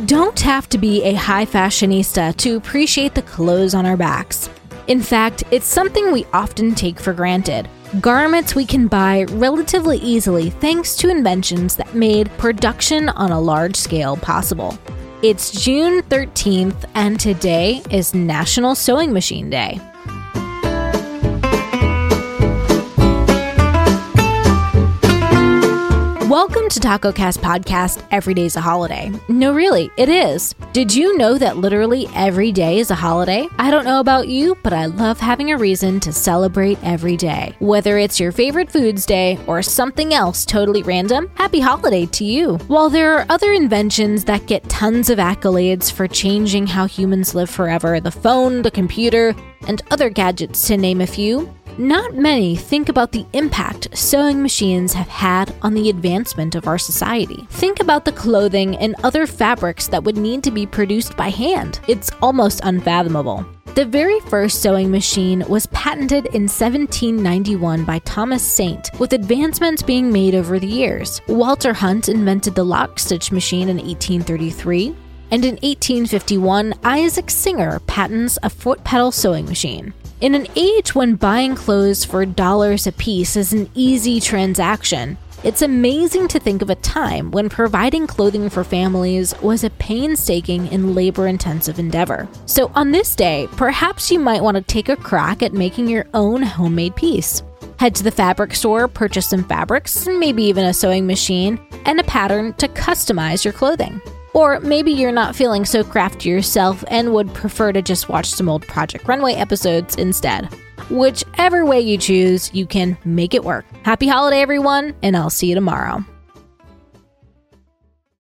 don't have to be a high fashionista to appreciate the clothes on our backs. In fact, it's something we often take for granted. Garments we can buy relatively easily thanks to inventions that made production on a large scale possible. It's June 13th, and today is National Sewing Machine Day. Welcome to TacoCast Podcast Every Day's a Holiday. No, really, it is. Did you know that literally every day is a holiday? I don't know about you, but I love having a reason to celebrate every day. Whether it's your favorite foods day or something else totally random, happy holiday to you. While there are other inventions that get tons of accolades for changing how humans live forever the phone, the computer, and other gadgets to name a few, not many think about the impact sewing machines have had on the advancement of our society. Think about the clothing and other fabrics that would need to be produced by hand. It's almost unfathomable. The very first sewing machine was patented in 1791 by Thomas Saint, with advancements being made over the years. Walter Hunt invented the lock stitch machine in 1833, and in 1851, Isaac Singer patents a foot pedal sewing machine. In an age when buying clothes for dollars a piece is an easy transaction, it's amazing to think of a time when providing clothing for families was a painstaking and labor intensive endeavor. So, on this day, perhaps you might want to take a crack at making your own homemade piece. Head to the fabric store, purchase some fabrics, maybe even a sewing machine, and a pattern to customize your clothing. Or maybe you're not feeling so crafty yourself and would prefer to just watch some old Project Runway episodes instead. Whichever way you choose, you can make it work. Happy holiday, everyone, and I'll see you tomorrow.